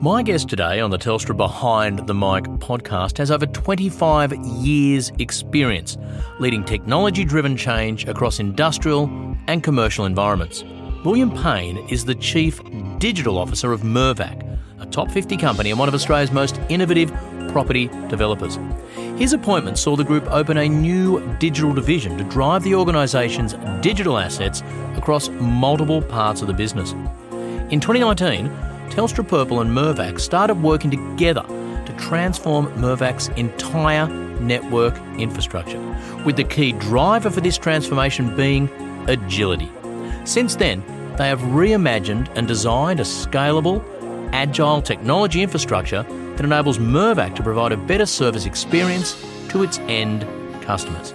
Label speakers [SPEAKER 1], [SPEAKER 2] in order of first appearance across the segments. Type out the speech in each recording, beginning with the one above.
[SPEAKER 1] My guest today on the Telstra Behind the Mic podcast has over 25 years' experience leading technology driven change across industrial and commercial environments. William Payne is the Chief Digital Officer of Mirvac, a top 50 company and one of Australia's most innovative property developers. His appointment saw the group open a new digital division to drive the organisation's digital assets across multiple parts of the business. In 2019, Telstra Purple and Mirvac started working together to transform Mirvac's entire network infrastructure, with the key driver for this transformation being agility. Since then, they have reimagined and designed a scalable, agile technology infrastructure that enables Mirvac to provide a better service experience to its end customers.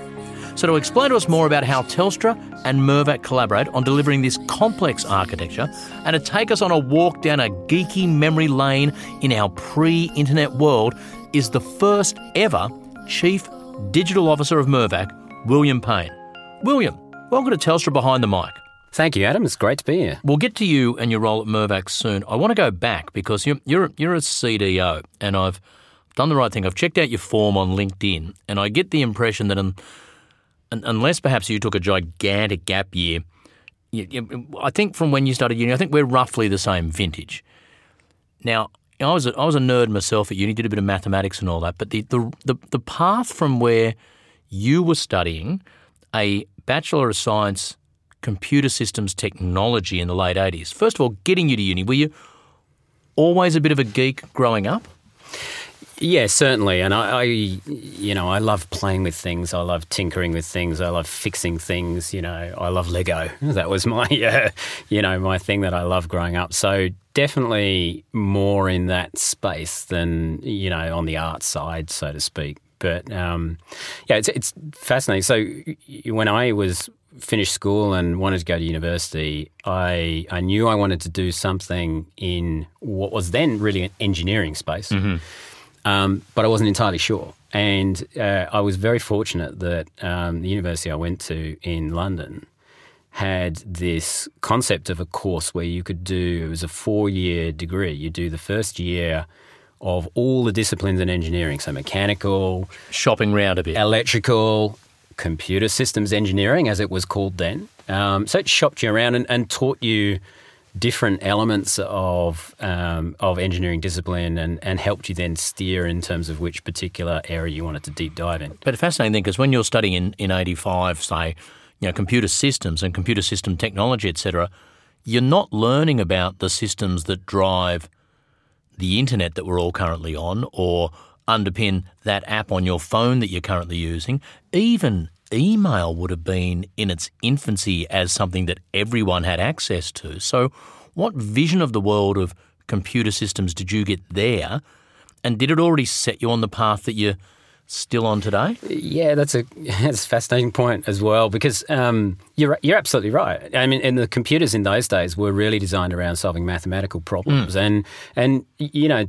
[SPEAKER 1] So, to explain to us more about how Telstra and Mirvac collaborate on delivering this complex architecture, and to take us on a walk down a geeky memory lane in our pre internet world, is the first ever Chief Digital Officer of Mirvac, William Payne. William, welcome to Telstra Behind the Mic.
[SPEAKER 2] Thank you, Adam. It's great to be here.
[SPEAKER 1] We'll get to you and your role at Mirvac soon. I want to go back because you're, you're, you're a CDO, and I've done the right thing. I've checked out your form on LinkedIn, and I get the impression that unless perhaps you took a gigantic gap year, you, you, I think from when you started uni, I think we're roughly the same vintage. Now, I was a, I was a nerd myself at uni, did a bit of mathematics and all that, but the, the, the, the path from where you were studying a Bachelor of Science Computer Systems Technology in the late 80s, first of all, getting you to uni, were you always a bit of a geek growing up?
[SPEAKER 2] Yeah, certainly. And I, I, you know, I love playing with things. I love tinkering with things. I love fixing things. You know, I love Lego. That was my, uh, you know, my thing that I loved growing up. So definitely more in that space than you know on the art side, so to speak. But um, yeah, it's it's fascinating. So when I was finished school and wanted to go to university, I I knew I wanted to do something in what was then really an engineering space. Mm-hmm um, but I wasn't entirely sure. And uh, I was very fortunate that um, the university I went to in London had this concept of a course where you could do, it was a four year degree. You do the first year of all the disciplines in engineering, so mechanical,
[SPEAKER 1] shopping round a bit,
[SPEAKER 2] electrical, computer systems engineering, as it was called then. Um, so it shopped you around and, and taught you different elements of um, of engineering discipline and, and helped you then steer in terms of which particular area you wanted to deep dive in.
[SPEAKER 1] But a fascinating thing because when you're studying in, in 85, say, you know, computer systems and computer system technology, etc., you're not learning about the systems that drive the internet that we're all currently on or underpin that app on your phone that you're currently using. Even email would have been in its infancy as something that everyone had access to. So, what vision of the world of computer systems did you get there? And did it already set you on the path that you're still on today?
[SPEAKER 2] Yeah, that's a that's a fascinating point as well because um, you're you're absolutely right. I mean, and the computers in those days were really designed around solving mathematical problems, mm. and and you know,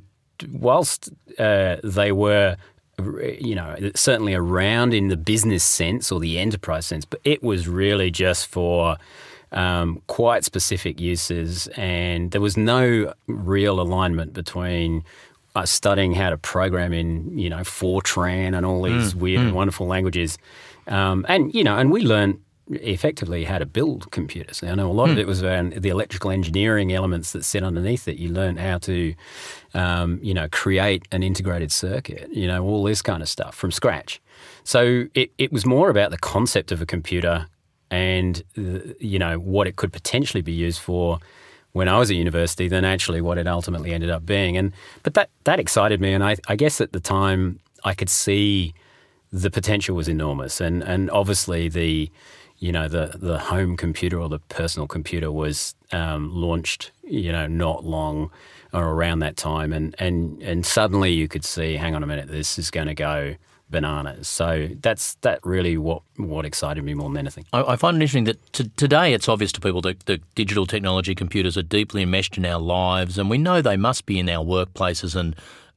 [SPEAKER 2] whilst uh, they were you know, certainly around in the business sense or the enterprise sense, but it was really just for um, quite specific uses, and there was no real alignment between uh, studying how to program in, you know, Fortran and all these mm, weird mm. and wonderful languages, um, and you know, and we learned effectively how to build computers. I know a lot mm. of hmm. it was around the electrical engineering elements that sit underneath it. You learn how to, um, you know, create an integrated circuit, you know, all this kind of stuff from scratch. So it, it was more about the concept of a computer and, uh, you know, what it could potentially be used for when I was at university than actually what it ultimately ended up being. And But that, that excited me. And I, I guess at the time I could see the potential was enormous. And, and obviously the you know the the home computer or the personal computer was um, launched you know not long or around that time. And and and suddenly you could see hang on a minute this is going to go bananas. So that's that really what what excited me more than anything.
[SPEAKER 1] I, I find it interesting that t- today it's obvious to people that the digital technology computers are deeply enmeshed in our lives and we know they must be in our workplaces and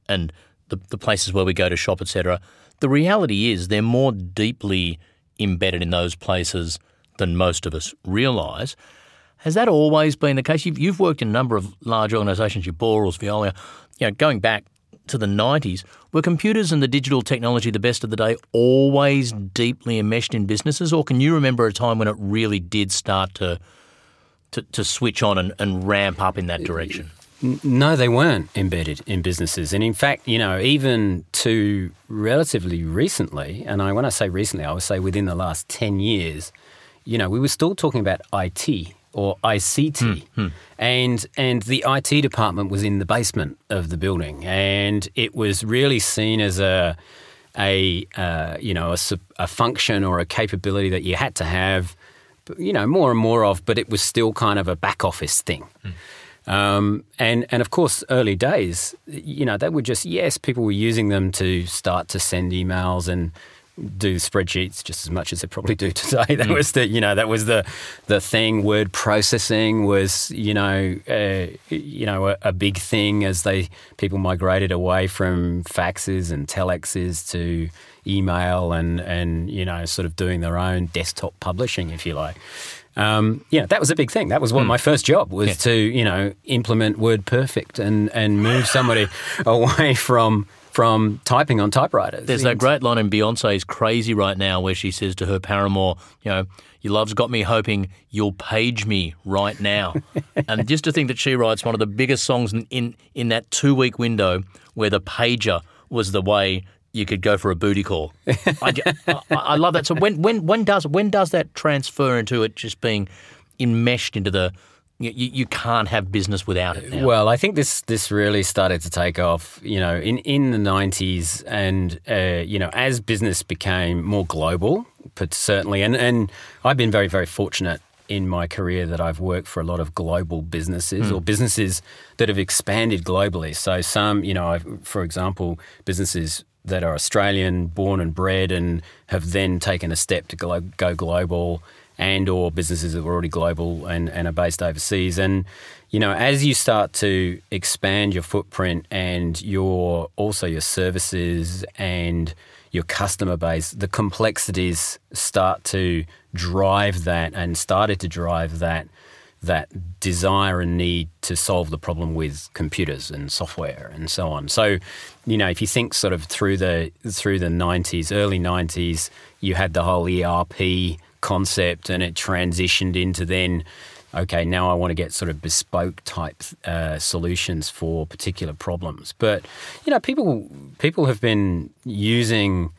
[SPEAKER 1] and the, the places where we go to shop etc the reality is they're more deeply embedded in those places than most of us realise. Has that always been the case? You've, you've worked in a number of large organisations, your Borals, Veolia, you know, going back to the 90s, were computers and the digital technology the best of the day always deeply enmeshed in businesses, or can you remember a time when it really did start to to, to switch on and, and ramp up in that direction?
[SPEAKER 2] No, they weren't embedded in businesses. And in fact, you know, even to relatively recently, and I, when I say recently, I would say within the last 10 years, you know, we were still talking about IT or ICT. Mm, And and the IT department was in the basement of the building and it was really seen as a a uh, you know a, a function or a capability that you had to have you know more and more of but it was still kind of a back office thing. Mm. Um, and and of course, early days, you know, they were just yes, people were using them to start to send emails and do spreadsheets just as much as they probably do today. That mm. was the you know that was the the thing. Word processing was you know uh, you know a, a, big thing as they people migrated away from faxes and telexes to email and and you know sort of doing their own desktop publishing if you like. Um, yeah, that was a big thing. That was one mm. my first job was yeah. to you know implement WordPerfect and and move somebody away from from typing on typewriters.
[SPEAKER 1] There's that great line in Beyonce's Crazy right now where she says to her paramour, you know, your love's got me hoping you'll page me right now. and just to think that she writes one of the biggest songs in, in, in that two week window where the pager was the way you could go for a booty call. I, I, I, love that. So when, when, when, does, when does that transfer into it just being enmeshed into the you, you can't have business without it. Now.
[SPEAKER 2] Well, I think this this really started to take off, you know, in, in the nineties, and uh, you know, as business became more global, but certainly, and and I've been very very fortunate in my career that I've worked for a lot of global businesses mm. or businesses that have expanded globally. So some, you know, I've, for example, businesses that are Australian born and bred and have then taken a step to go, go global and or businesses that were already global and, and are based overseas. And, you know, as you start to expand your footprint and your also your services and your customer base, the complexities start to drive that and started to drive that that desire and need to solve the problem with computers and software and so on. So, you know, if you think sort of through the through the 90s, early 90s, you had the whole ERP concept and it transitioned into then okay now i want to get sort of bespoke type uh, solutions for particular problems but you know people people have been using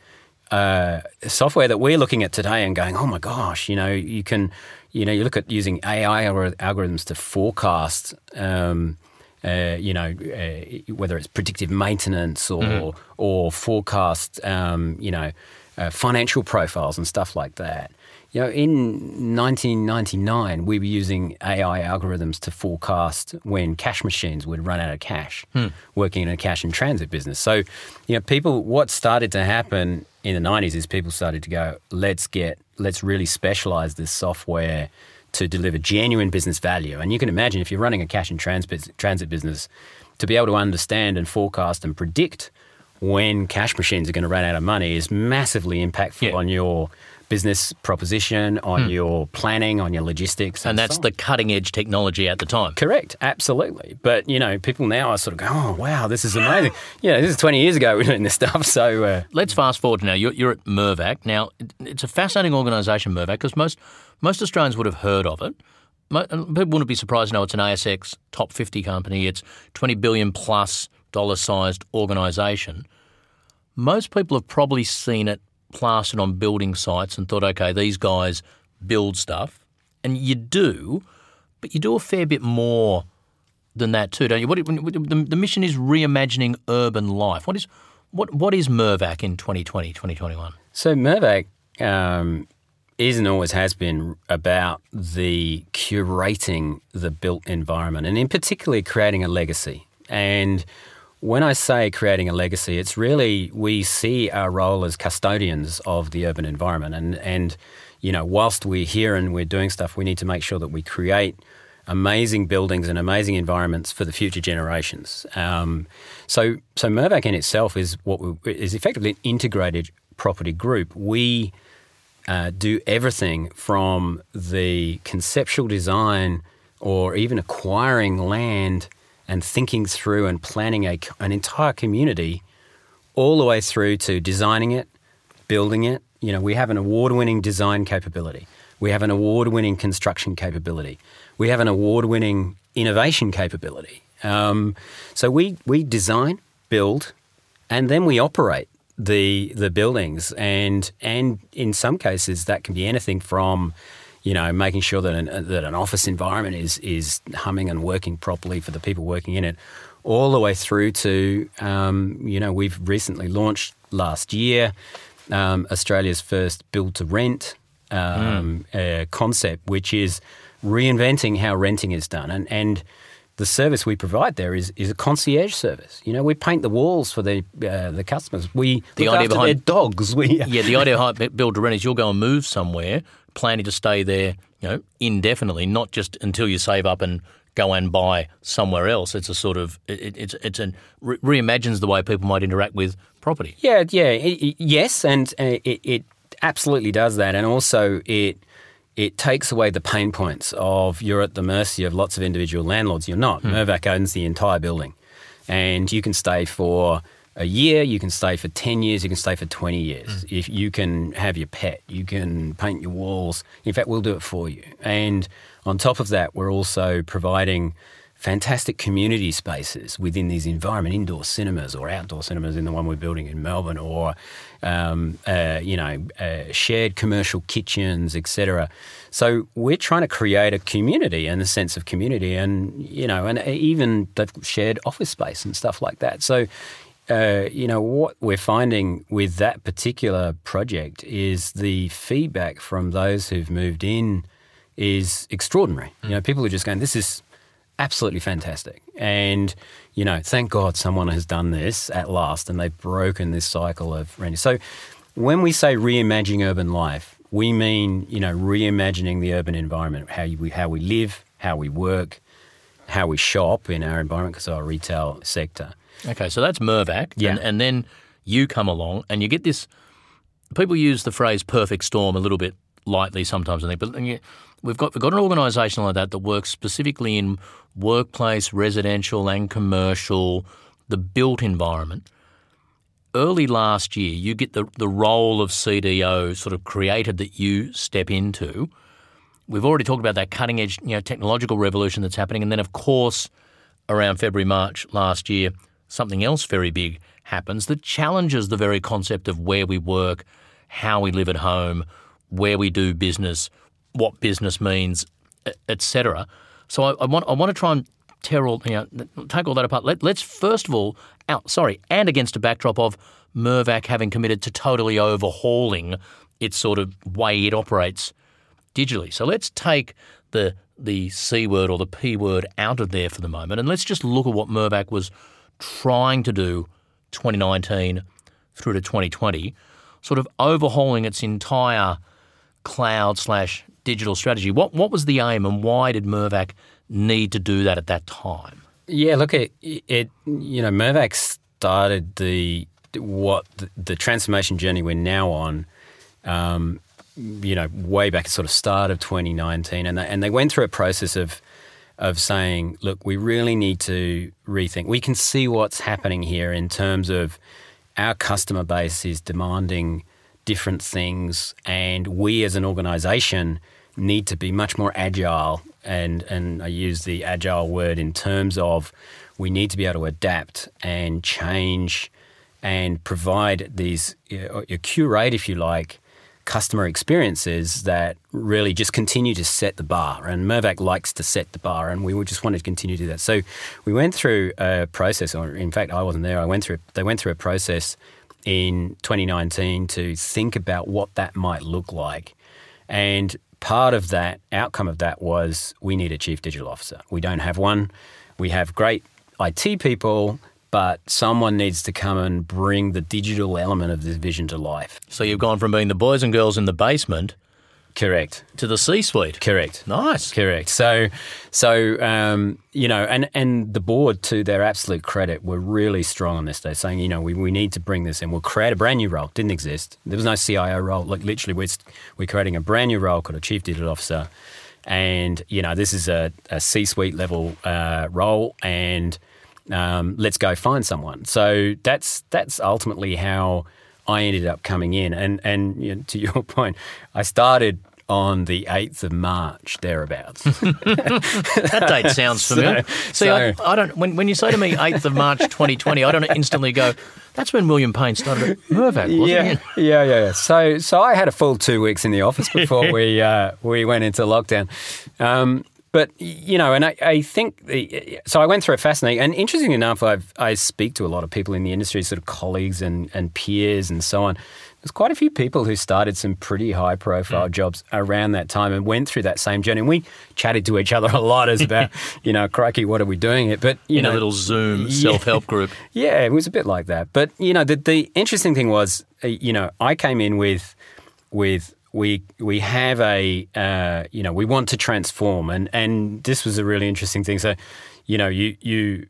[SPEAKER 2] uh, software that we're looking at today and going oh my gosh you know you can you know you look at using ai algorithms to forecast um, uh, you know, uh, whether it's predictive maintenance or mm. or forecast, um, you know, uh, financial profiles and stuff like that. You know, in 1999, we were using AI algorithms to forecast when cash machines would run out of cash, hmm. working in a cash and transit business. So, you know, people, what started to happen in the 90s is people started to go, let's get, let's really specialize this software to deliver genuine business value. And you can imagine if you're running a cash and transit, transit business, to be able to understand and forecast and predict when cash machines are going to run out of money is massively impactful yeah. on your business proposition, on hmm. your planning, on your logistics.
[SPEAKER 1] And, and that's so the cutting edge technology at the time.
[SPEAKER 2] Correct, absolutely. But, you know, people now are sort of going, oh, wow, this is amazing. yeah, this is 20 years ago we are doing this stuff. So uh,
[SPEAKER 1] let's fast forward to now. You're, you're at Mirvac. Now, it's a fascinating organisation, Mirvac, because most, most Australians would have heard of it. People wouldn't be surprised to know it's an ASX top 50 company. It's 20 billion plus dollar sized organisation. Most people have probably seen it plastered on building sites and thought, okay, these guys build stuff. And you do, but you do a fair bit more than that too, don't you? What, the, the mission is reimagining urban life. What is what what is Mirvac in 2020, 2021?
[SPEAKER 2] So Mirvac um, is and always has been about the curating the built environment and in particular creating a legacy. And when I say creating a legacy, it's really we see our role as custodians of the urban environment, and and you know, whilst we're here and we're doing stuff, we need to make sure that we create amazing buildings and amazing environments for the future generations. Um, so, so Mirvac in itself is what we, is effectively an integrated property group. We uh, do everything from the conceptual design or even acquiring land and thinking through and planning a, an entire community all the way through to designing it, building it. You know, we have an award winning design capability. We have an award winning construction capability. We have an award winning innovation capability. Um, so we, we design, build, and then we operate the the buildings and and in some cases that can be anything from you know making sure that an, that an office environment is is humming and working properly for the people working in it all the way through to um, you know we've recently launched last year um, Australia's first build to rent um, mm. uh, concept which is reinventing how renting is done and and the service we provide there is, is a concierge service. You know, we paint the walls for the uh, the customers. We the look idea after behind, their dogs. We,
[SPEAKER 1] yeah, the idea behind build to rent is you'll go and move somewhere, planning to stay there, you know, indefinitely, not just until you save up and go and buy somewhere else. It's a sort of it, it's it's a re- reimagines the way people might interact with property.
[SPEAKER 2] Yeah, yeah, it, yes, and uh, it, it absolutely does that, and also it it takes away the pain points of you're at the mercy of lots of individual landlords. You're not. Hmm. Mirvac owns the entire building, and you can stay for a year, you can stay for 10 years, you can stay for 20 years. Mm. If you can have your pet, you can paint your walls. In fact, we'll do it for you. And on top of that, we're also providing fantastic community spaces within these environment, indoor cinemas or outdoor cinemas in the one we're building in Melbourne, or um, uh, you know, uh, shared commercial kitchens, etc. So we're trying to create a community and a sense of community, and you know, and even the shared office space and stuff like that. So. Uh, you know what we're finding with that particular project is the feedback from those who've moved in is extraordinary. Mm. You know, people are just going, "This is absolutely fantastic. And, you know, thank God someone has done this at last and they've broken this cycle of renting. So when we say reimagining urban life, we mean, you know, reimagining the urban environment, how we, how we live, how we work, how we shop in our environment because our retail sector.
[SPEAKER 1] Okay, so that's Mirvac. Yeah. And, and then you come along and you get this. People use the phrase perfect storm a little bit lightly sometimes, I think, but we've got we've got an organisation like that that works specifically in workplace, residential, and commercial, the built environment. Early last year, you get the the role of CDO sort of created that you step into. We've already talked about that cutting edge, you know, technological revolution that's happening, and then of course, around February March last year, something else very big happens that challenges the very concept of where we work, how we live at home, where we do business, what business means, etc. So I, I, want I want to try and tear all you know take all that apart. Let, us first of all out sorry, and against a backdrop of Mirvac having committed to totally overhauling its sort of way it operates digitally. So let's take the the C word or the P word out of there for the moment, and let's just look at what Mirvac was trying to do 2019 through to 2020, sort of overhauling its entire cloud slash digital strategy. What what was the aim, and why did Mirvac need to do that at that time?
[SPEAKER 2] Yeah, look, it, it you know Mirvac started the what the, the transformation journey we're now on. Um, you know, way back at sort of start of 2019, and they, and they went through a process of of saying, look, we really need to rethink. We can see what's happening here in terms of our customer base is demanding different things, and we as an organisation need to be much more agile. And and I use the agile word in terms of we need to be able to adapt and change and provide these uh, you, know, curate, if you like, customer experiences that really just continue to set the bar. And Mirvac likes to set the bar, and we just wanted to continue to do that. So we went through a process, or in fact, I wasn't there. I went through. They went through a process in 2019 to think about what that might look like. And part of that outcome of that was we need a chief digital officer. We don't have one. We have great IT people, but someone needs to come and bring the digital element of this vision to life.
[SPEAKER 1] So you've gone from being the boys and girls in the basement
[SPEAKER 2] Correct.
[SPEAKER 1] to the C-suite.
[SPEAKER 2] Correct.
[SPEAKER 1] Nice.
[SPEAKER 2] Correct. So, so um, you know, and and the board, to their absolute credit, were really strong on this. They're saying, you know, we, we need to bring this in. We'll create a brand new role. Didn't exist. There was no CIO role. Like literally, we're we're creating a brand new role called a chief digital officer, and you know, this is a, a C-suite level uh, role, and um, let's go find someone. So that's that's ultimately how. I ended up coming in, and and you know, to your point, I started on the 8th of March, thereabouts.
[SPEAKER 1] That date sounds familiar. See,
[SPEAKER 2] so-
[SPEAKER 1] I, I don't. When, when you say to me 8th of March 2020, I don't instantly go. That's when William Payne started at Mirvac, wasn't
[SPEAKER 2] yeah,
[SPEAKER 1] it?
[SPEAKER 2] yeah, yeah, yeah. So, so I had a full two weeks in the office before we uh, we went into lockdown. Um, but you know, and I, I think the, so. I went through a fascinating and interesting enough. I've I speak to a lot of people in the industry, sort of colleagues and and peers and so on. There's quite a few people who started some pretty high profile jobs around that time and went through that same journey. And we chatted to each other a lot as about, you know, crikey, what are we doing it? But you
[SPEAKER 1] In
[SPEAKER 2] know,
[SPEAKER 1] a little Zoom self-help group.
[SPEAKER 2] yeah, it was a bit like that. But you know, the the interesting thing was, uh, you know, I came in with with we we have a uh, you know we want to transform, and and this was a really interesting thing. So. You know, you, you.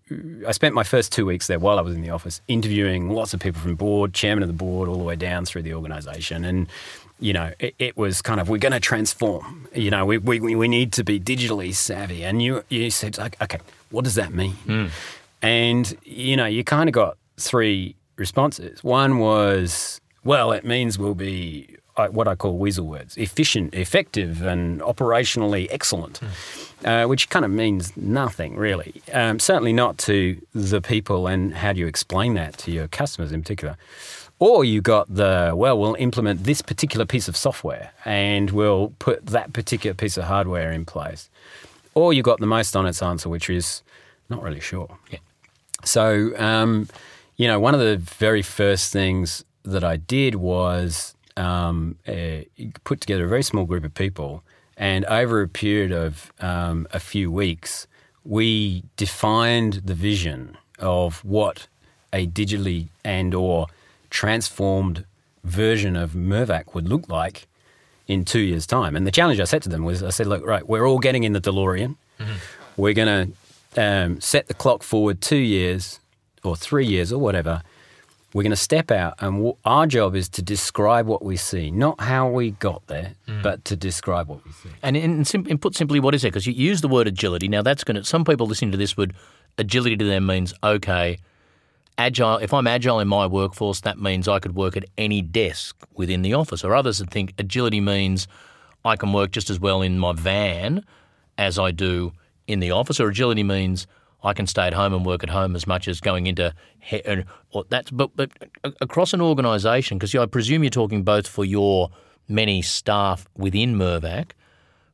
[SPEAKER 2] I spent my first two weeks there while I was in the office interviewing lots of people from board, chairman of the board, all the way down through the organisation, and you know, it, it was kind of we're going to transform. You know, we, we we need to be digitally savvy, and you you said like, okay, what does that mean? And, you know, you kind of got three responses. One was, well, it means we'll be what I call weasel words efficient, effective, and operationally excellent, uh, which kind of means nothing really. Um, certainly not to the people, and how do you explain that to your customers in particular? Or you got the, well, we'll implement this particular piece of software and we'll put that particular piece of hardware in place. Or you got the most honest answer, which is not really sure.
[SPEAKER 1] Yeah.
[SPEAKER 2] So, um, you know, one of the very first things that I did was um, uh, put together a very small group of people, and over a period of um, a few weeks, we defined the vision of what a digitally and/or transformed version of Mirvac would look like in two years' time. And the challenge I set to them was, I said, look, right, we're all getting in the DeLorean. We're going to um, set the clock forward two years or three years or whatever. We're going to step out, and w- our job is to describe what we see, not how we got there, mm. but to describe what we see.
[SPEAKER 1] And in, sim- in put simply, what is it? Because you use the word agility. Now, that's going to, some people listening to this would, agility to them means, okay, agile. If I'm agile in my workforce, that means I could work at any desk within the office. Or others would think agility means I can work just as well in my van as I do in the office. Or agility means I can stay at home and work at home as much as going into he- or that's but but across an organisation because I presume you're talking both for your many staff within Mirvac,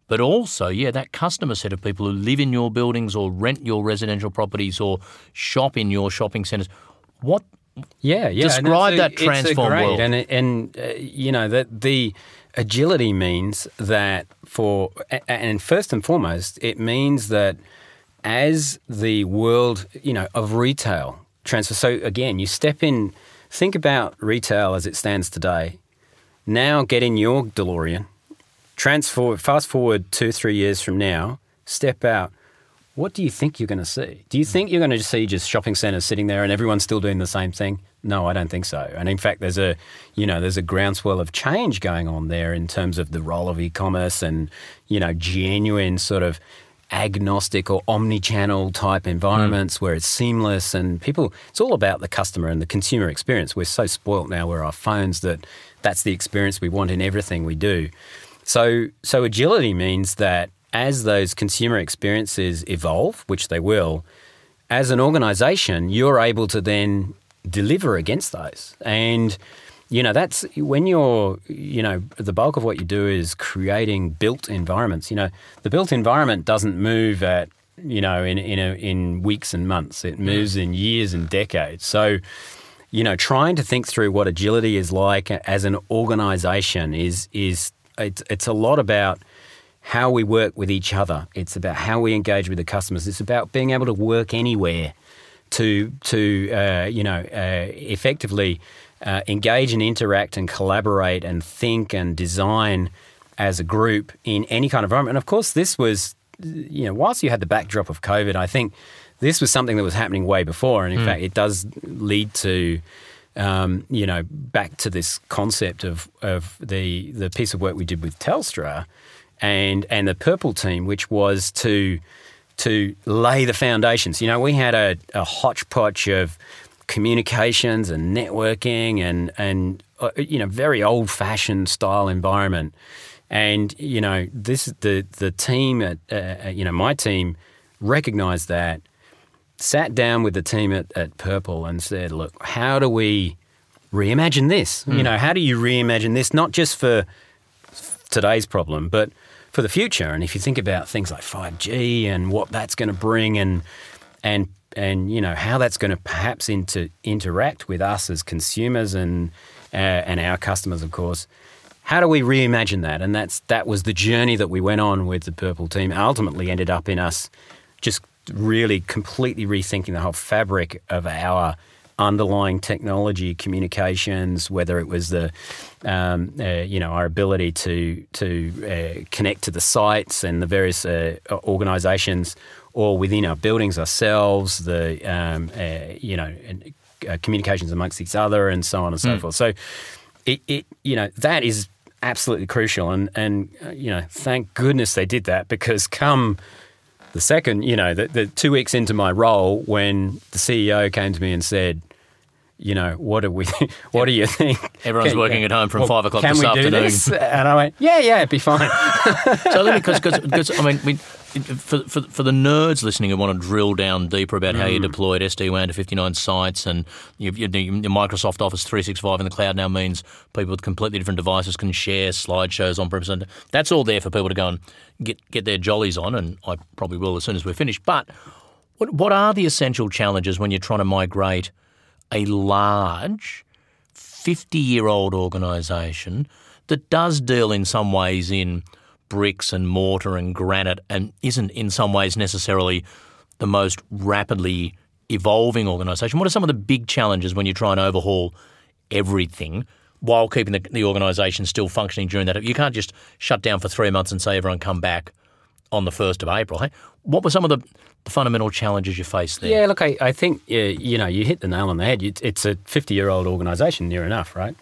[SPEAKER 1] but also yeah that customer set of people who live in your buildings or rent your residential properties or shop in your shopping centres. What
[SPEAKER 2] Yeah, yeah.
[SPEAKER 1] Describe
[SPEAKER 2] a-
[SPEAKER 1] that transform
[SPEAKER 2] great,
[SPEAKER 1] world.
[SPEAKER 2] and and uh, you know that the agility means that for and first and foremost, it means that as the world you know of retail transfer. So again, you step in. Think about retail as it stands today. Now, get in your DeLorean. Transfer fast forward two, three years from now. Step out what do you think you're going to see? Do you think you're going to see just shopping centres sitting there and everyone's still doing the same thing? No, I don't think so. And in fact, there's a you know there's a groundswell of change going on there in terms of the role of e-commerce and you know genuine sort of agnostic or omni-channel type environments mm. where it's seamless and people it's all about the customer and the consumer experience. We're so spoilt now with our phones that that's the experience we want in everything we do. So so agility means that as those consumer experiences evolve which they will as an organization you're able to then deliver against those. And you know that's when you're you know the bulk of what you do is creating built environments. You know the built environment doesn't move at you know in in a, in weeks and months. It moves in years and decades. So you know trying to think through what agility is like as an organization is is it's, it's a lot about how we work with each other. It's about how we engage with the customers. It's about being able to work anywhere to to uh, you know uh, effectively uh, engage and interact and collaborate and think and design as a group in any kind of environment. And of course, this was, you know, whilst you had the backdrop of COVID, I think this was something that was happening way before. And in mm. fact, it does lead to, um, you know, back to this concept of, of the, the piece of work we did with Telstra and, and the Purple team, which was to, to lay the foundations. You know, we had a, a hodgepodge of communications and networking and, and uh, you know, very old fashioned style environment. And you know, this the the team at uh, you know my team recognized that, sat down with the team at, at Purple and said, "Look, how do we reimagine this? Mm. You hmm. know, how do you reimagine this? Not just for today's problem, but for the future. And if you think about things like 5G and what that's going to bring, and and and you know how that's going to perhaps into interact with us as consumers and uh, and our customers, of course, how do we reimagine that? And that's that was the journey that we went on with the Purple team. Ultimately, ended up in us just really completely rethinking the whole fabric of our underlying technology, communications, whether it was the um, uh, you know our ability to to uh, connect to the sites and the various uh, organisations, or within our buildings ourselves, the um, uh, you know uh, communications amongst each other, and so on and so mm. forth. So. It, it, you know, that is absolutely crucial. And, and uh, you know, thank goodness they did that because come the second, you know, the, the two weeks into my role, when the CEO came to me and said, you know, what do we, what do you think?
[SPEAKER 1] Everyone's can, working at home from well, five o'clock this afternoon. This?
[SPEAKER 2] And I went, yeah, yeah, it'd be fine.
[SPEAKER 1] so let me, because I mean, we, for, for, for the nerds listening who want to drill down deeper about how you mm. deployed SD-WAN to 59 sites and you, you, your Microsoft Office 365 in the cloud now means people with completely different devices can share slideshows on premise. And that's all there for people to go and get, get their jollies on, and I probably will as soon as we're finished. But what, what are the essential challenges when you're trying to migrate a large 50-year-old organisation that does deal in some ways in – bricks and mortar and granite and isn't in some ways necessarily the most rapidly evolving organisation. What are some of the big challenges when you try and overhaul everything while keeping the, the organisation still functioning during that? You can't just shut down for three months and say everyone come back on the 1st of April. Hey? What were some of the, the fundamental challenges you faced there?
[SPEAKER 2] Yeah, look, I, I think, uh, you know, you hit the nail on the head. It's a 50-year-old organisation, near enough, right?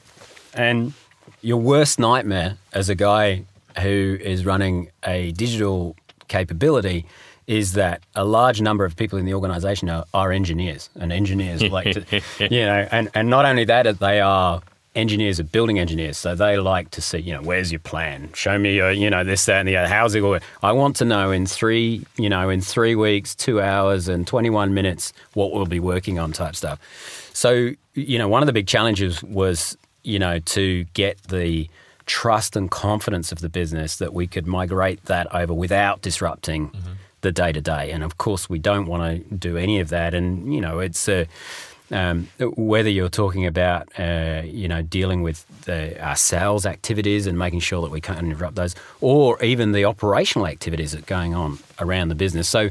[SPEAKER 2] And your worst nightmare as a guy who is running a digital capability is that a large number of people in the organization are, are engineers and engineers like to, you know and, and not only that they are engineers are building engineers so they like to see you know where's your plan? Show me your you know this that and the other. How's it going i want to know in three you know in three weeks two hours and 21 minutes what we'll be working on type stuff. So you know one of the big challenges was you know to get the trust and confidence of the business that we could migrate that over without disrupting mm-hmm. the day to day. And of course, we don't want to do any of that. And you know, it's a um, whether you're talking about uh, you know dealing with the, our sales activities and making sure that we can't interrupt those, or even the operational activities that are going on around the business. So,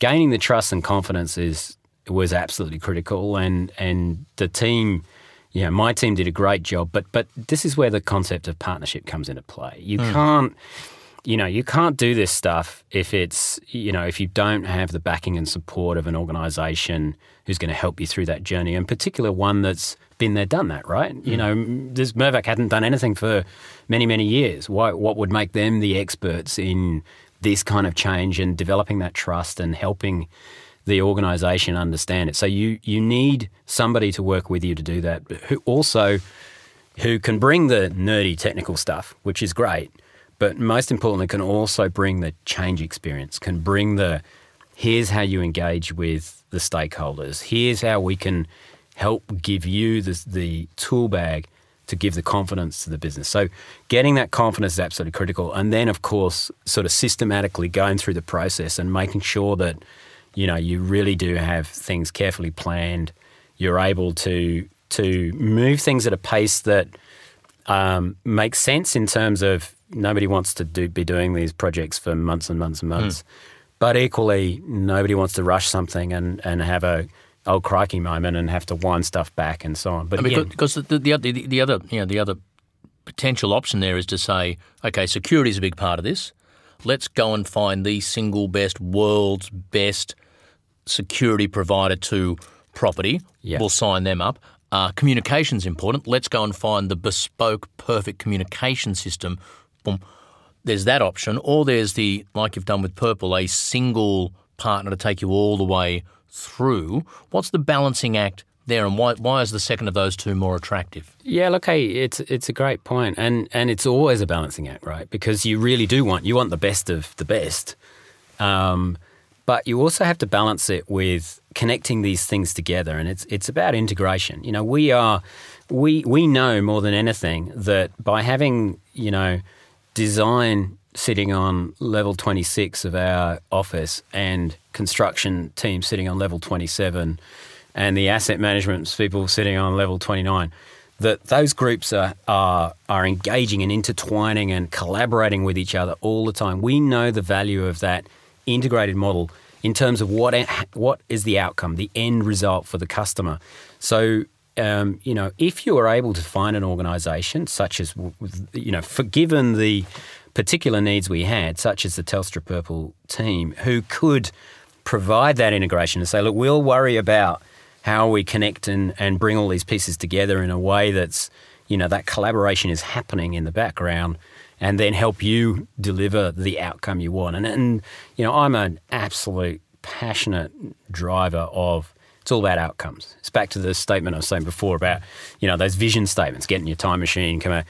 [SPEAKER 2] gaining the trust and confidence is was absolutely critical, and and the team yeah, my team did a great job, but but this is where the concept of partnership comes into play. You mm. can't you know, you can't do this stuff if it's, you know, if you don't have the backing and support of an organization who's going to help you through that journey, in particular one that's been there, done that, right? Mm. You know, this Mirvac hadn't done anything for many, many years. Why, what would make them the experts in this kind of change and developing that trust and helping the organisation understand it. So you you need somebody to work with you to do that, who also who can bring the nerdy technical stuff, which is great, but most importantly, can also bring the change experience, can bring the here's how you engage with the stakeholders, here's how we can help give you the, the tool bag to give the confidence to the business. So getting that confidence is absolutely critical. And then, of course, sort of systematically going through the process and making sure that you know, you really do have things carefully planned. You're able to to move things at a pace that um, makes sense in terms of nobody wants to do, be doing these projects for months and months and hmm. months. Mm. But equally, nobody wants to rush something and, and have a old crikey moment and have to wind stuff back and so on. But
[SPEAKER 1] because, because the, the, the, the other you know the other potential option there is to say, okay, security is a big part of this. Let's go and find the single best, world's best security provider to property.
[SPEAKER 2] Yeah.
[SPEAKER 1] We'll sign them up. Uh, communication's important. Let's go and find the bespoke, perfect communication system. Boom. There's that option, or there's the like you've done with Purple, a single partner to take you all the way through. What's the balancing act there, and why why is the second of those two more attractive?
[SPEAKER 2] Yeah, look, hey, it's it's a great point, and and it's always a balancing act, right? Because you really do want you want the best of the best, um, but you also have to balance it with connecting these things together, and it's it's about integration. You know, we are we we know more than anything that by having you know design sitting on level 26 of our office and construction team sitting on level 27 and the asset management people sitting on level 29 that those groups are, are are engaging and intertwining and collaborating with each other all the time we know the value of that integrated model in terms of what what is the outcome the end result for the customer. So um, you know, if you are able to find an organisation such as, you know, for given the particular needs we had, such as the Telstra Purple team, who could provide that integration and say, look, we'll worry about how we connect and, and bring all these pieces together in a way that's, you know, that collaboration is happening in the background and then help you deliver the outcome you want. And, and you know, I'm an absolute passionate driver of it's all about outcomes. It's back to the statement I was saying before about, you know, those vision statements, getting your time machine, come out.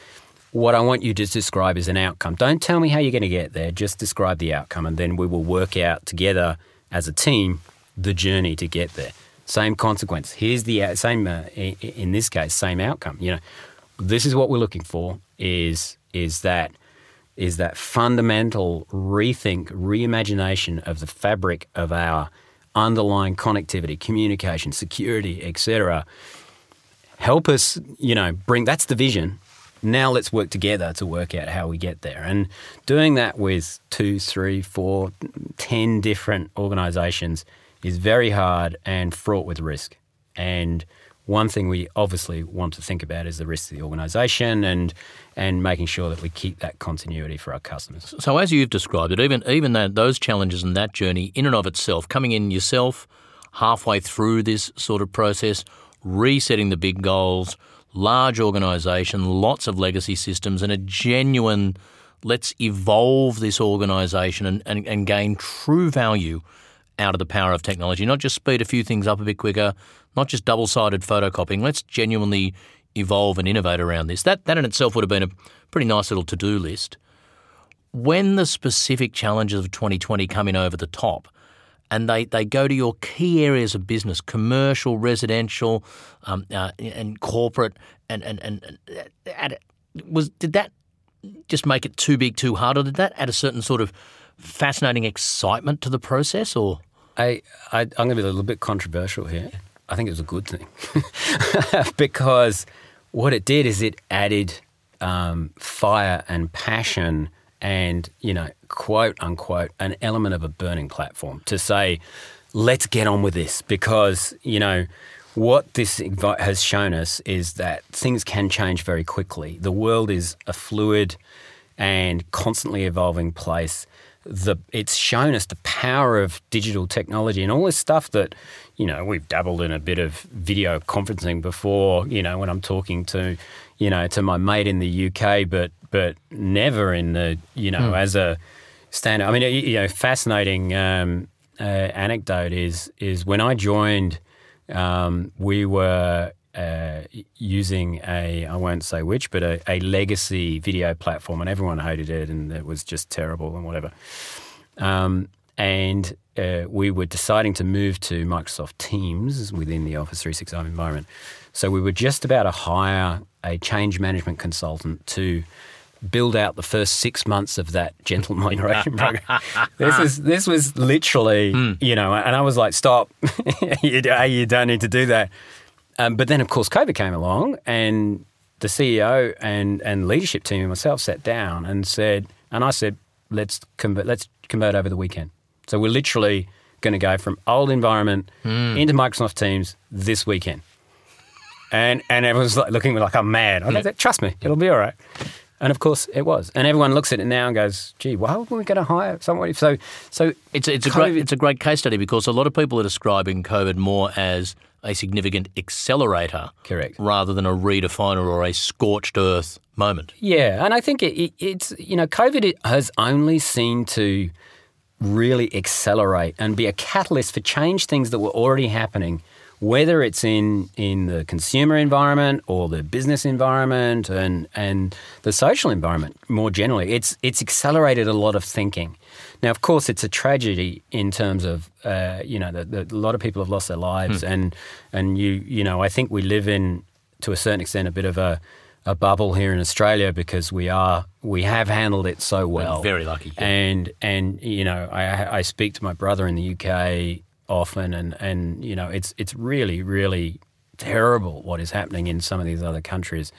[SPEAKER 2] What I want you to describe is an outcome. Don't tell me how you're going to get there. Just describe the outcome, and then we will work out together as a team the journey to get there. Same consequence. Here's the same. Uh, in this case, same outcome. You know, this is what we're looking for. Is is that is that fundamental rethink, reimagination of the fabric of our underlying connectivity, communication, security, etc. Help us, you know, bring that's the vision. Now let's work together to work out how we get there. And doing that with two, three, four, ten different organizations is very hard and fraught with risk. And one thing we obviously want to think about is the risk of the organisation and and making sure that we keep that continuity for our customers.
[SPEAKER 1] So, as you've described it, even even that those challenges and that journey in and of itself, coming in yourself halfway through this sort of process, resetting the big goals, large organisation, lots of legacy systems, and a genuine let's evolve this organisation and, and, and gain true value out of the power of technology, not just speed a few things up a bit quicker, not just double sided photocopying. Let's genuinely evolve and innovate around this. That, that in itself would have been a pretty nice little to do list. When the specific challenges of 2020 come in over the top, and they, they go to your key areas of business commercial, residential, um, uh, and corporate, and, and, and, and was, did that just make it too big, too hard, or did that add a certain sort of fascinating excitement to the process, or?
[SPEAKER 2] I, I am going to be a little bit controversial here. I think it was a good thing because what it did is it added um, fire and passion and you know quote unquote an element of a burning platform to say let's get on with this because you know what this has shown us is that things can change very quickly. The world is a fluid and constantly evolving place the it's shown us the power of digital technology and all this stuff that you know we've dabbled in a bit of video conferencing before you know when I'm talking to you know to my mate in the UK but but never in the you know mm. as a standard I mean you know fascinating um, uh, anecdote is is when I joined um, we were uh, using a, I won't say which, but a, a, legacy video platform, and everyone hated it, and it was just terrible and whatever. Um, and uh, we were deciding to move to Microsoft Teams within the Office 365 environment. So we were just about to hire a change management consultant to build out the first six months of that gentle migration program. this is this was literally, mm. you know, and I was like, stop, you, you don't need to do that. Um, but then, of course, COVID came along, and the CEO and, and leadership team and myself sat down and said, and I said, let's convert, let's convert over the weekend. So we're literally going to go from old environment mm. into Microsoft Teams this weekend. and and everyone's like looking like I'm mad. I go, trust me, it'll be all right. And of course, it was. And everyone looks at it now and goes, "Gee, why were we going to hire somebody?" So, so
[SPEAKER 1] it's it's a great it's a great case study because a lot of people are describing COVID more as a significant accelerator,
[SPEAKER 2] correct,
[SPEAKER 1] rather than a redefiner or a scorched earth moment.
[SPEAKER 2] Yeah, and I think it, it, it's you know, COVID has only seemed to really accelerate and be a catalyst for change things that were already happening whether it's in, in the consumer environment or the business environment and, and the social environment more generally, it's, it's accelerated a lot of thinking. Now, of course, it's a tragedy in terms of, uh, you know, the, the, a lot of people have lost their lives. Hmm. And, and you, you know, I think we live in, to a certain extent, a bit of a, a bubble here in Australia because we are we have handled it so well.
[SPEAKER 1] We're very lucky.
[SPEAKER 2] Yeah. And and you know I I speak to my brother in the UK often, and and you know it's it's really really terrible what is happening in some of these other countries.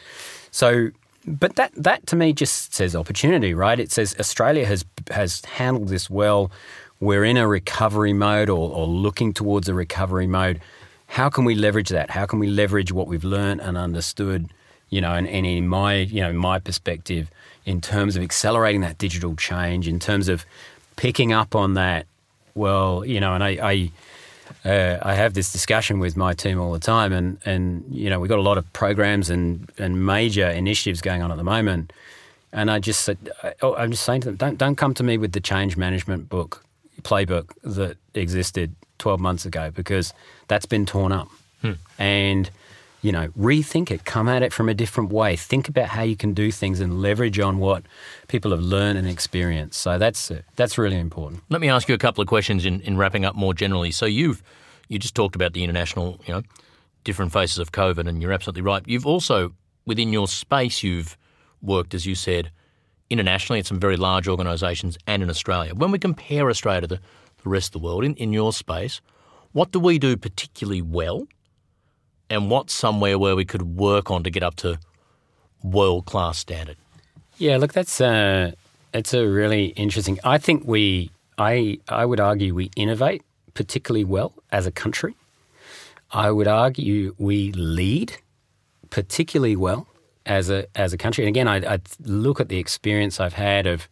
[SPEAKER 2] So, but that that to me just says opportunity, right? It says Australia has has handled this well. We're in a recovery mode or, or looking towards a recovery mode. How can we leverage that? How can we leverage what we've learned and understood? You know, and, and in my you know my perspective, in terms of accelerating that digital change, in terms of picking up on that well, you know, and I, I, uh, I have this discussion with my team all the time, and and you know, we've got a lot of programs and and major initiatives going on at the moment, and I just said, oh, I'm just saying to them, don't don't come to me with the change management book playbook that existed 12 months ago because that's been torn up, hmm. and you know, rethink it, come at it from a different way. Think about how you can do things and leverage on what people have learned and experienced. So that's uh, that's really important.
[SPEAKER 1] Let me ask you a couple of questions in, in wrapping up more generally. So you've you just talked about the international, you know, different faces of COVID, and you're absolutely right. You've also within your space you've worked, as you said, internationally at some very large organisations and in Australia. When we compare Australia to the, the rest of the world in, in your space, what do we do particularly well? And what's somewhere where we could work on to get up to world class standard?
[SPEAKER 2] Yeah, look, that's a it's a really interesting. I think we, I I would argue we innovate particularly well as a country. I would argue we lead particularly well as a as a country. And again, I, I look at the experience I've had of,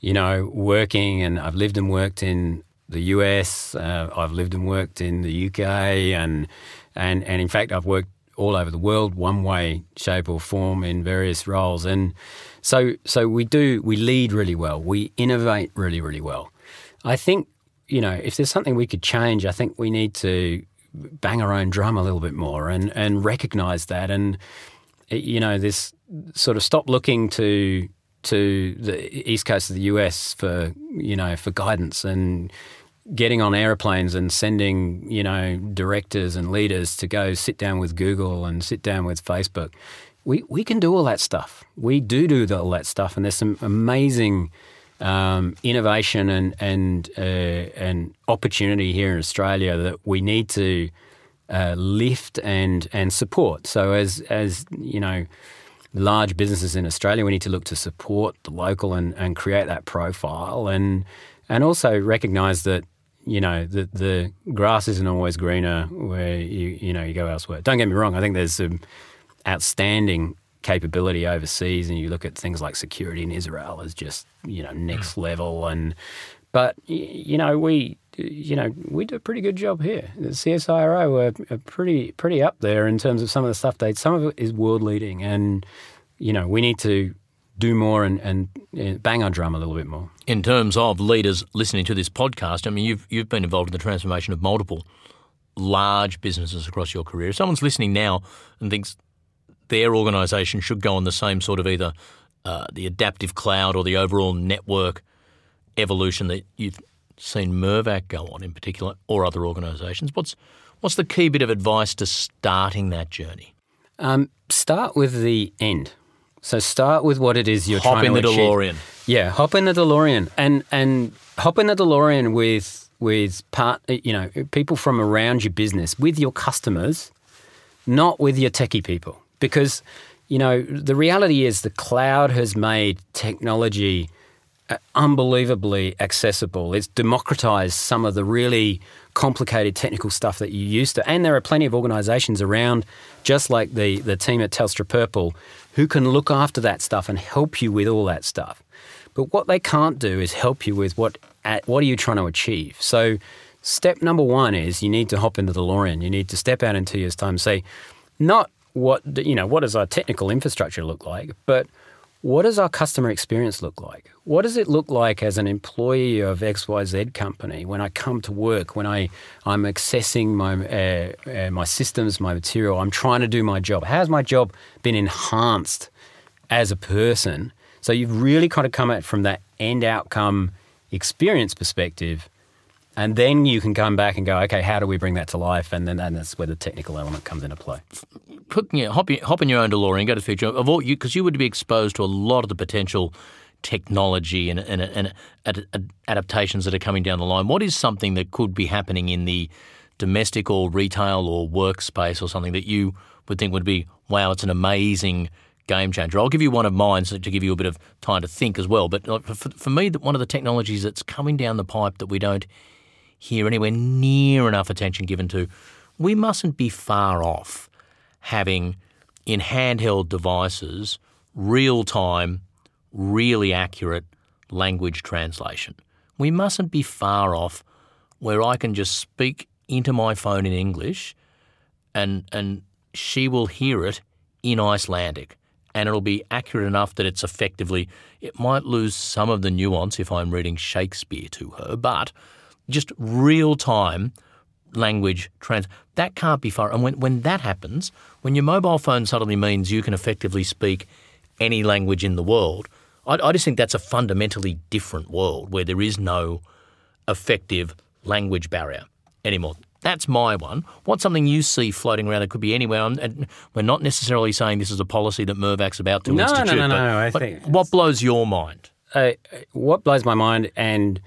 [SPEAKER 2] you know, working and I've lived and worked in the US. Uh, I've lived and worked in the UK and and and in fact, I've worked all over the world, one way, shape, or form, in various roles, and so so we do we lead really well, we innovate really really well. I think you know if there's something we could change, I think we need to bang our own drum a little bit more and and recognize that. And you know this sort of stop looking to to the east coast of the US for you know for guidance and getting on aeroplanes and sending, you know, directors and leaders to go sit down with Google and sit down with Facebook. We, we can do all that stuff. We do do all that stuff, and there's some amazing um, innovation and and uh, and opportunity here in Australia that we need to uh, lift and and support. So as as you know, large businesses in Australia, we need to look to support the local and, and create that profile and and also recognise that you know the the grass isn't always greener where you you know you go elsewhere. Don't get me wrong. I think there's some outstanding capability overseas, and you look at things like security in Israel as just you know next mm. level. And but you know we you know we do a pretty good job here. The CSIRO are, are pretty pretty up there in terms of some of the stuff they. Some of it is world leading, and you know we need to do more and, and bang our drum a little bit more.
[SPEAKER 1] In terms of leaders listening to this podcast, I mean, you've you've been involved in the transformation of multiple large businesses across your career. If someone's listening now and thinks their organisation should go on the same sort of either uh, the adaptive cloud or the overall network evolution that you've seen Mirvac go on in particular, or other organisations, what's what's the key bit of advice to starting that journey?
[SPEAKER 2] Um, start with the end. So start with what it is you're
[SPEAKER 1] hop
[SPEAKER 2] trying
[SPEAKER 1] to achieve.
[SPEAKER 2] Hop
[SPEAKER 1] in the DeLorean.
[SPEAKER 2] Yeah, hop in the DeLorean and and hop in the DeLorean with with part you know people from around your business, with your customers, not with your techie people, because you know the reality is the cloud has made technology Uh, unbelievably accessible. It's democratized some of the really complicated technical stuff that you used to. And there are plenty of organizations around, just like the, the team at Telstra Purple, who can look after that stuff and help you with all that stuff. But what they can't do is help you with what at, what are you trying to achieve. So step number one is you need to hop into the DeLorean. You need to step out in two years' time and say, not what you know, what does our technical infrastructure look like, but what does our customer experience look like? What does it look like as an employee of XYZ company when I come to work, when I, I'm accessing my, uh, uh, my systems, my material, I'm trying to do my job? How's my job been enhanced as a person? So you've really kind of come at from that end outcome experience perspective. And then you can come back and go, okay, how do we bring that to life? And then and that's where the technical element comes into play
[SPEAKER 1] hop, hop in your own DeLorean, go to the future of all you because you would be exposed to a lot of the potential technology and, and, and, and, adaptations that are coming down the line. What is something that could be happening in the domestic or retail or workspace or something that you would think would be wow, it's an amazing game changer. I'll give you one of mine so to give you a bit of time to think as well. But for, for me, one of the technologies that's coming down the pipe that we don't hear anywhere near enough attention given to, we mustn't be far off having in handheld devices real time, really accurate language translation. We mustn't be far off where I can just speak into my phone in English and and she will hear it in Icelandic and it'll be accurate enough that it's effectively it might lose some of the nuance if I'm reading Shakespeare to her, but just real time language trans that can't be far and when when that happens when your mobile phone suddenly means you can effectively speak any language in the world, I, I just think that's a fundamentally different world where there is no effective language barrier anymore. That's my one. What's something you see floating around? It could be anywhere. And we're not necessarily saying this is a policy that Mirvac's about to
[SPEAKER 2] no,
[SPEAKER 1] institute.
[SPEAKER 2] No, no, no,
[SPEAKER 1] no.
[SPEAKER 2] I think
[SPEAKER 1] what blows your mind?
[SPEAKER 2] Uh, what blows my mind, and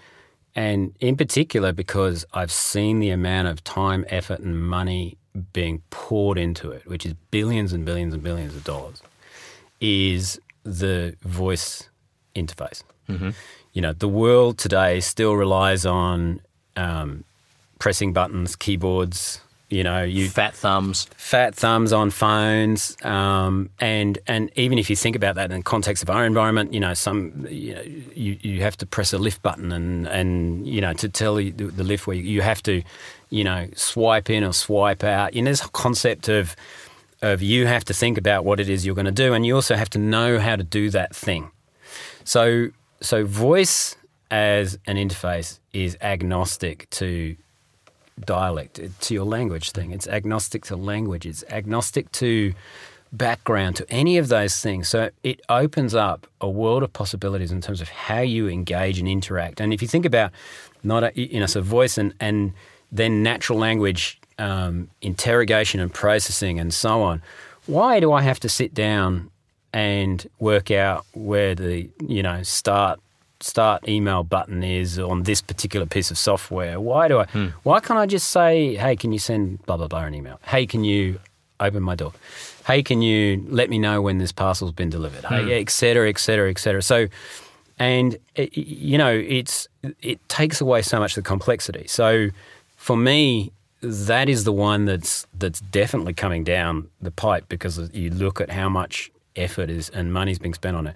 [SPEAKER 2] and in particular because I've seen the amount of time, effort, and money being poured into it, which is billions and billions and billions of dollars, is the voice interface. Mm-hmm. You know, the world today still relies on um, pressing buttons, keyboards. You know, you
[SPEAKER 1] fat thumbs,
[SPEAKER 2] fat thumbs on phones, um, and and even if you think about that in the context of our environment, you know, some you know, you, you have to press a lift button, and and you know to tell the, the lift where you have to you know, swipe in or swipe out. You know, this concept of of you have to think about what it is you're going to do, and you also have to know how to do that thing. So, so voice as an interface is agnostic to dialect, to your language thing. It's agnostic to language. It's agnostic to background, to any of those things. So it opens up a world of possibilities in terms of how you engage and interact. And if you think about not a, you know, so voice and and then natural language um, interrogation and processing and so on. Why do I have to sit down and work out where the you know start start email button is on this particular piece of software? Why do I? Hmm. Why can't I just say, "Hey, can you send blah blah blah an email? Hey, can you open my door? Hey, can you let me know when this parcel's been delivered? Hmm. Hey, et cetera, et cetera, et cetera." So, and it, you know, it's it takes away so much of the complexity. So for me, that is the one that's that's definitely coming down the pipe because you look at how much effort is and money's being spent on it,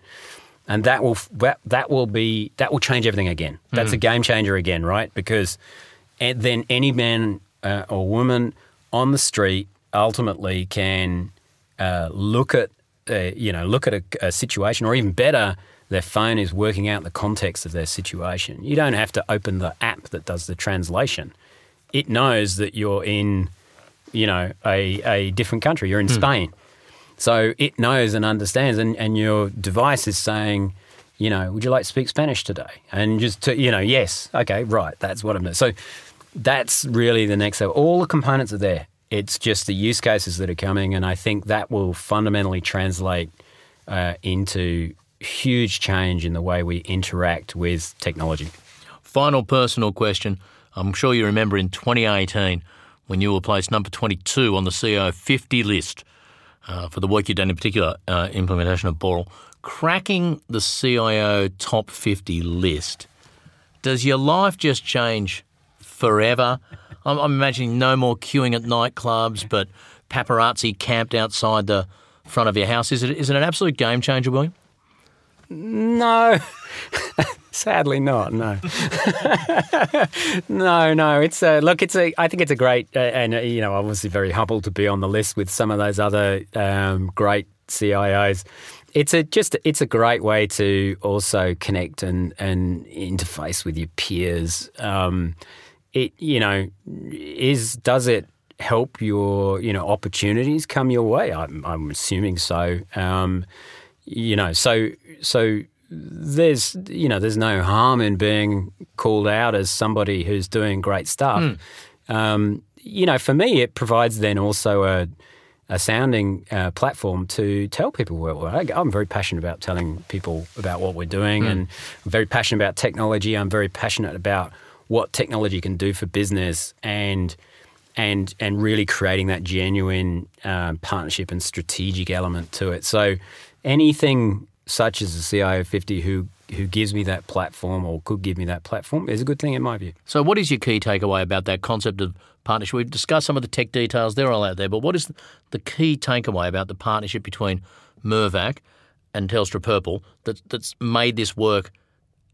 [SPEAKER 2] and that will that, that will be that will change everything again. That's mm. a game changer again, right? Because then any man uh, or woman on the street ultimately can uh, look at uh, you know look at a, a situation, or even better, their phone is working out the context of their situation. You don't have to open the app that does the translation it knows that you're in, you know, a, a different country. You're in hmm. Spain. So it knows and understands, and, and your device is saying, you know, would you like to speak Spanish today? And just to, you know, yes, okay, right, that's what I'm doing. So that's really the next level. All the components are there. It's just the use cases that are coming, and I think that will fundamentally translate uh, into huge change in the way we interact with technology.
[SPEAKER 1] Final personal question. I'm sure you remember in 2018 when you were placed number 22 on the CIO50 list uh, for the work you've done, in particular, uh, implementation of Boral. Cracking the CIO top 50 list, does your life just change forever? I'm, I'm imagining no more queuing at nightclubs, but paparazzi camped outside the front of your house. Is it, is it an absolute game changer, William?
[SPEAKER 2] No. Sadly not. No. no, no. It's a look. It's a. I think it's a great, uh, and uh, you know, obviously very humble to be on the list with some of those other um, great CIOs. It's a just. It's a great way to also connect and and interface with your peers. Um, it you know is does it help your you know opportunities come your way? I'm, I'm assuming so. Um, you know, so so there's you know there's no harm in being called out as somebody who's doing great stuff. Mm. Um, you know, for me, it provides then also a a sounding uh, platform to tell people well, I'm very passionate about telling people about what we're doing, mm. and I'm very passionate about technology. I'm very passionate about what technology can do for business, and and and really creating that genuine um, partnership and strategic element to it. So anything such as the CIO 50 who who gives me that platform or could give me that platform is a good thing in my view.
[SPEAKER 1] So, what is your key takeaway about that concept of partnership? We've discussed some of the tech details; they're all out there. But what is the key takeaway about the partnership between Mirvac and Telstra Purple that, that's made this work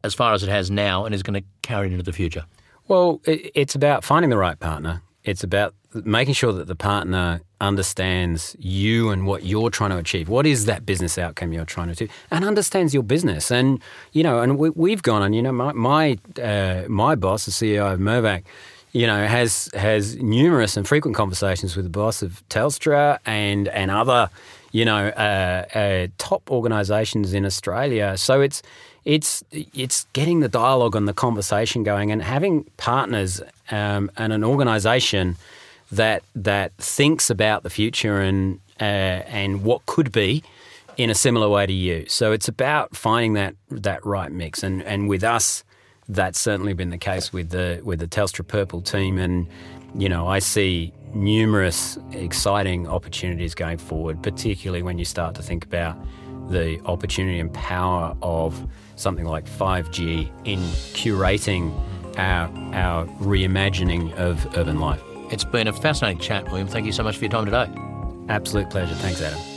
[SPEAKER 1] as far as it has now and is going to carry it into the future?
[SPEAKER 2] Well, it's about finding the right partner. It's about making sure that the partner understands you and what you're trying to achieve. What is that business outcome you're trying to achieve, and understands your business. And you know, and we, have gone and you know, my my, uh, my boss, the CEO of Mirvac, you know, has has numerous and frequent conversations with the boss of Telstra and and other, you know, uh, uh, top organisations in Australia. So it's it's it's getting the dialogue and the conversation going and having partners um, and an organisation that that thinks about the future and uh, and what could be in a similar way to you. So it's about finding that that right mix, and and with us, that's certainly been the case with the with the Telstra Purple team, and you know I see numerous exciting opportunities going forward, particularly when you start to think about the opportunity and power of something like 5G in curating our our reimagining of urban life.
[SPEAKER 1] It's been a fascinating chat, William. Thank you so much for your time today.
[SPEAKER 2] Absolute pleasure. Thanks, Adam.